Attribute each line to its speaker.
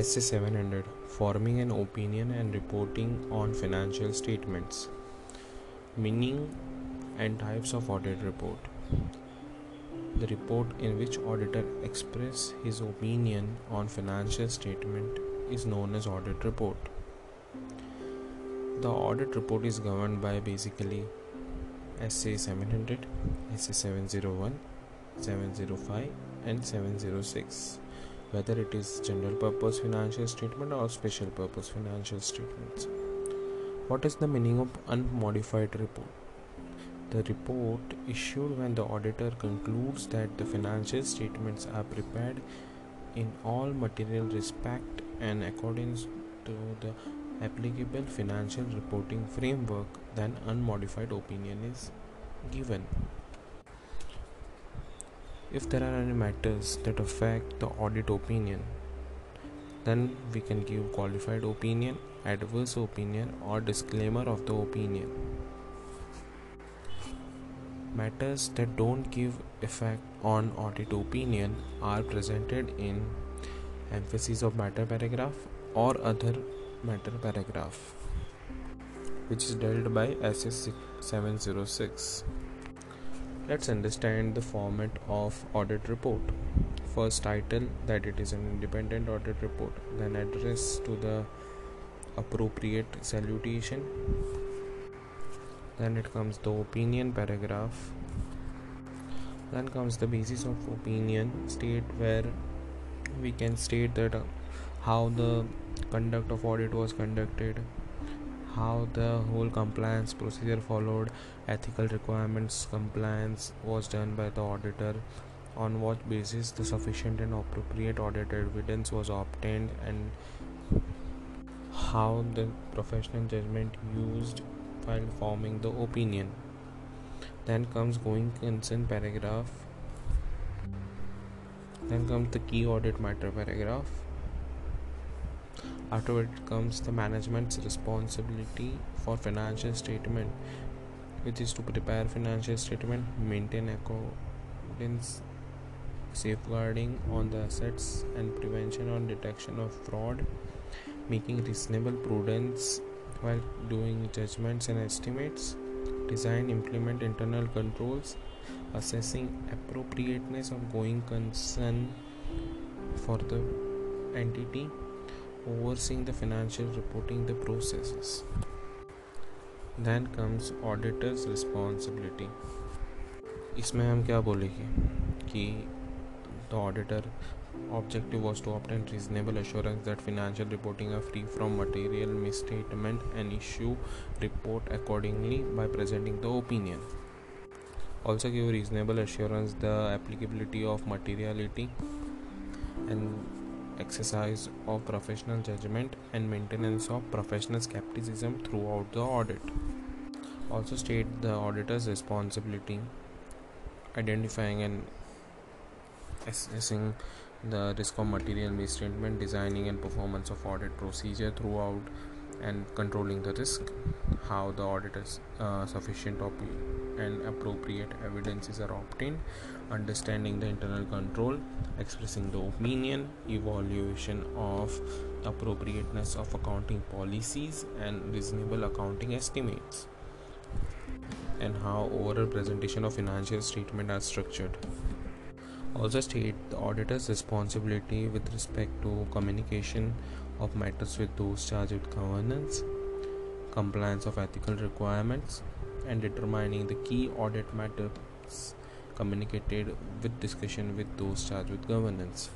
Speaker 1: SA 700 Forming an Opinion and Reporting on Financial Statements. Meaning and types of audit report. The report in which auditor express his opinion on financial statement is known as audit report. The audit report is governed by basically SA 700, SA 701, 705 and 706 whether it is general purpose financial statement or special purpose financial statements. What is the meaning of unmodified report? The report issued when the auditor concludes that the financial statements are prepared in all material respect and accordance to the applicable financial reporting framework, then unmodified opinion is given. If there are any matters that affect the audit opinion, then we can give qualified opinion, adverse opinion, or disclaimer of the opinion. Matters that don't give effect on audit opinion are presented in emphasis of matter paragraph or other matter paragraph, which is dealt by SA 706. Let's understand the format of audit report. First title that it is an independent audit report, then address to the appropriate salutation. Then it comes the opinion paragraph. Then comes the basis of opinion state where we can state that uh, how the conduct of audit was conducted how the whole compliance procedure followed ethical requirements compliance was done by the auditor. On what basis the sufficient and appropriate audit evidence was obtained and how the professional judgment used while forming the opinion. Then comes going concern paragraph. Then comes the key audit matter paragraph after it comes the management's responsibility for financial statement which is to prepare financial statement maintain accordance safeguarding on the assets and prevention on detection of fraud making reasonable prudence while doing judgments and estimates design implement internal controls assessing appropriateness of going concern for the entity overseeing the financial reporting the processes then comes auditor's responsibility इसमें हम क्या बोलेंगे कि the auditor objective was to obtain reasonable assurance that financial reporting are free from material misstatement and issue report accordingly by presenting the opinion also give reasonable assurance the applicability of materiality and exercise of professional judgment and maintenance of professional skepticism throughout the audit. Also, state the auditor's responsibility identifying and assessing the risk of material misstatement, designing and performance of audit procedure throughout, and controlling the risk, how the auditor's uh, sufficient op- and appropriate evidences are obtained, understanding the internal control, expressing the opinion, evaluation of appropriateness of accounting policies and reasonable accounting estimates, and how overall presentation of financial statement are structured. Also state the auditor's responsibility with respect to communication of matters with those charged with governance, compliance of ethical requirements, and determining the key audit matters communicated with discussion with those charged with governance.